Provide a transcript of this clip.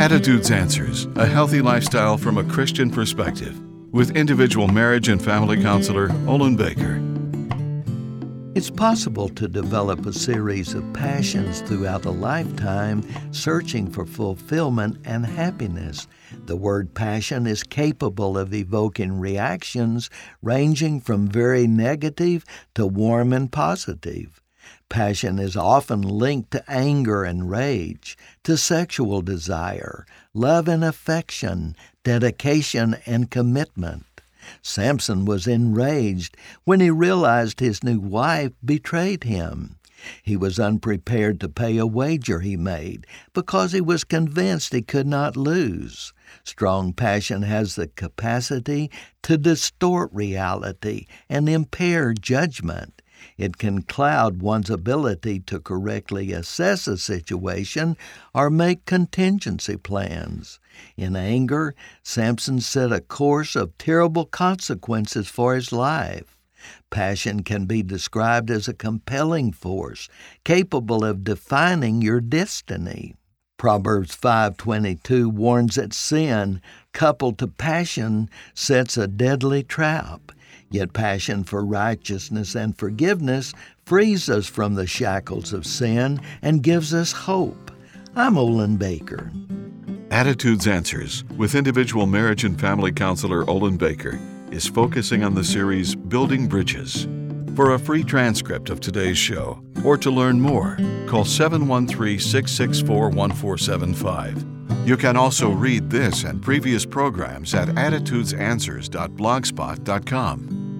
Attitudes Answers A Healthy Lifestyle from a Christian Perspective with individual marriage and family counselor Olin Baker. It's possible to develop a series of passions throughout a lifetime searching for fulfillment and happiness. The word passion is capable of evoking reactions ranging from very negative to warm and positive. Passion is often linked to anger and rage, to sexual desire, love and affection, dedication and commitment. Samson was enraged when he realized his new wife betrayed him. He was unprepared to pay a wager he made because he was convinced he could not lose. Strong passion has the capacity to distort reality and impair judgment. It can cloud one's ability to correctly assess a situation or make contingency plans. In anger, Samson set a course of terrible consequences for his life. Passion can be described as a compelling force, capable of defining your destiny. Proverbs 5:22 warns that sin coupled to passion sets a deadly trap. Yet passion for righteousness and forgiveness frees us from the shackles of sin and gives us hope. I'm Olin Baker. Attitudes Answers with individual marriage and family counselor Olin Baker is focusing on the series Building Bridges. For a free transcript of today's show or to learn more, call 713 664 1475. You can also read this and previous programs at attitudesanswers.blogspot.com.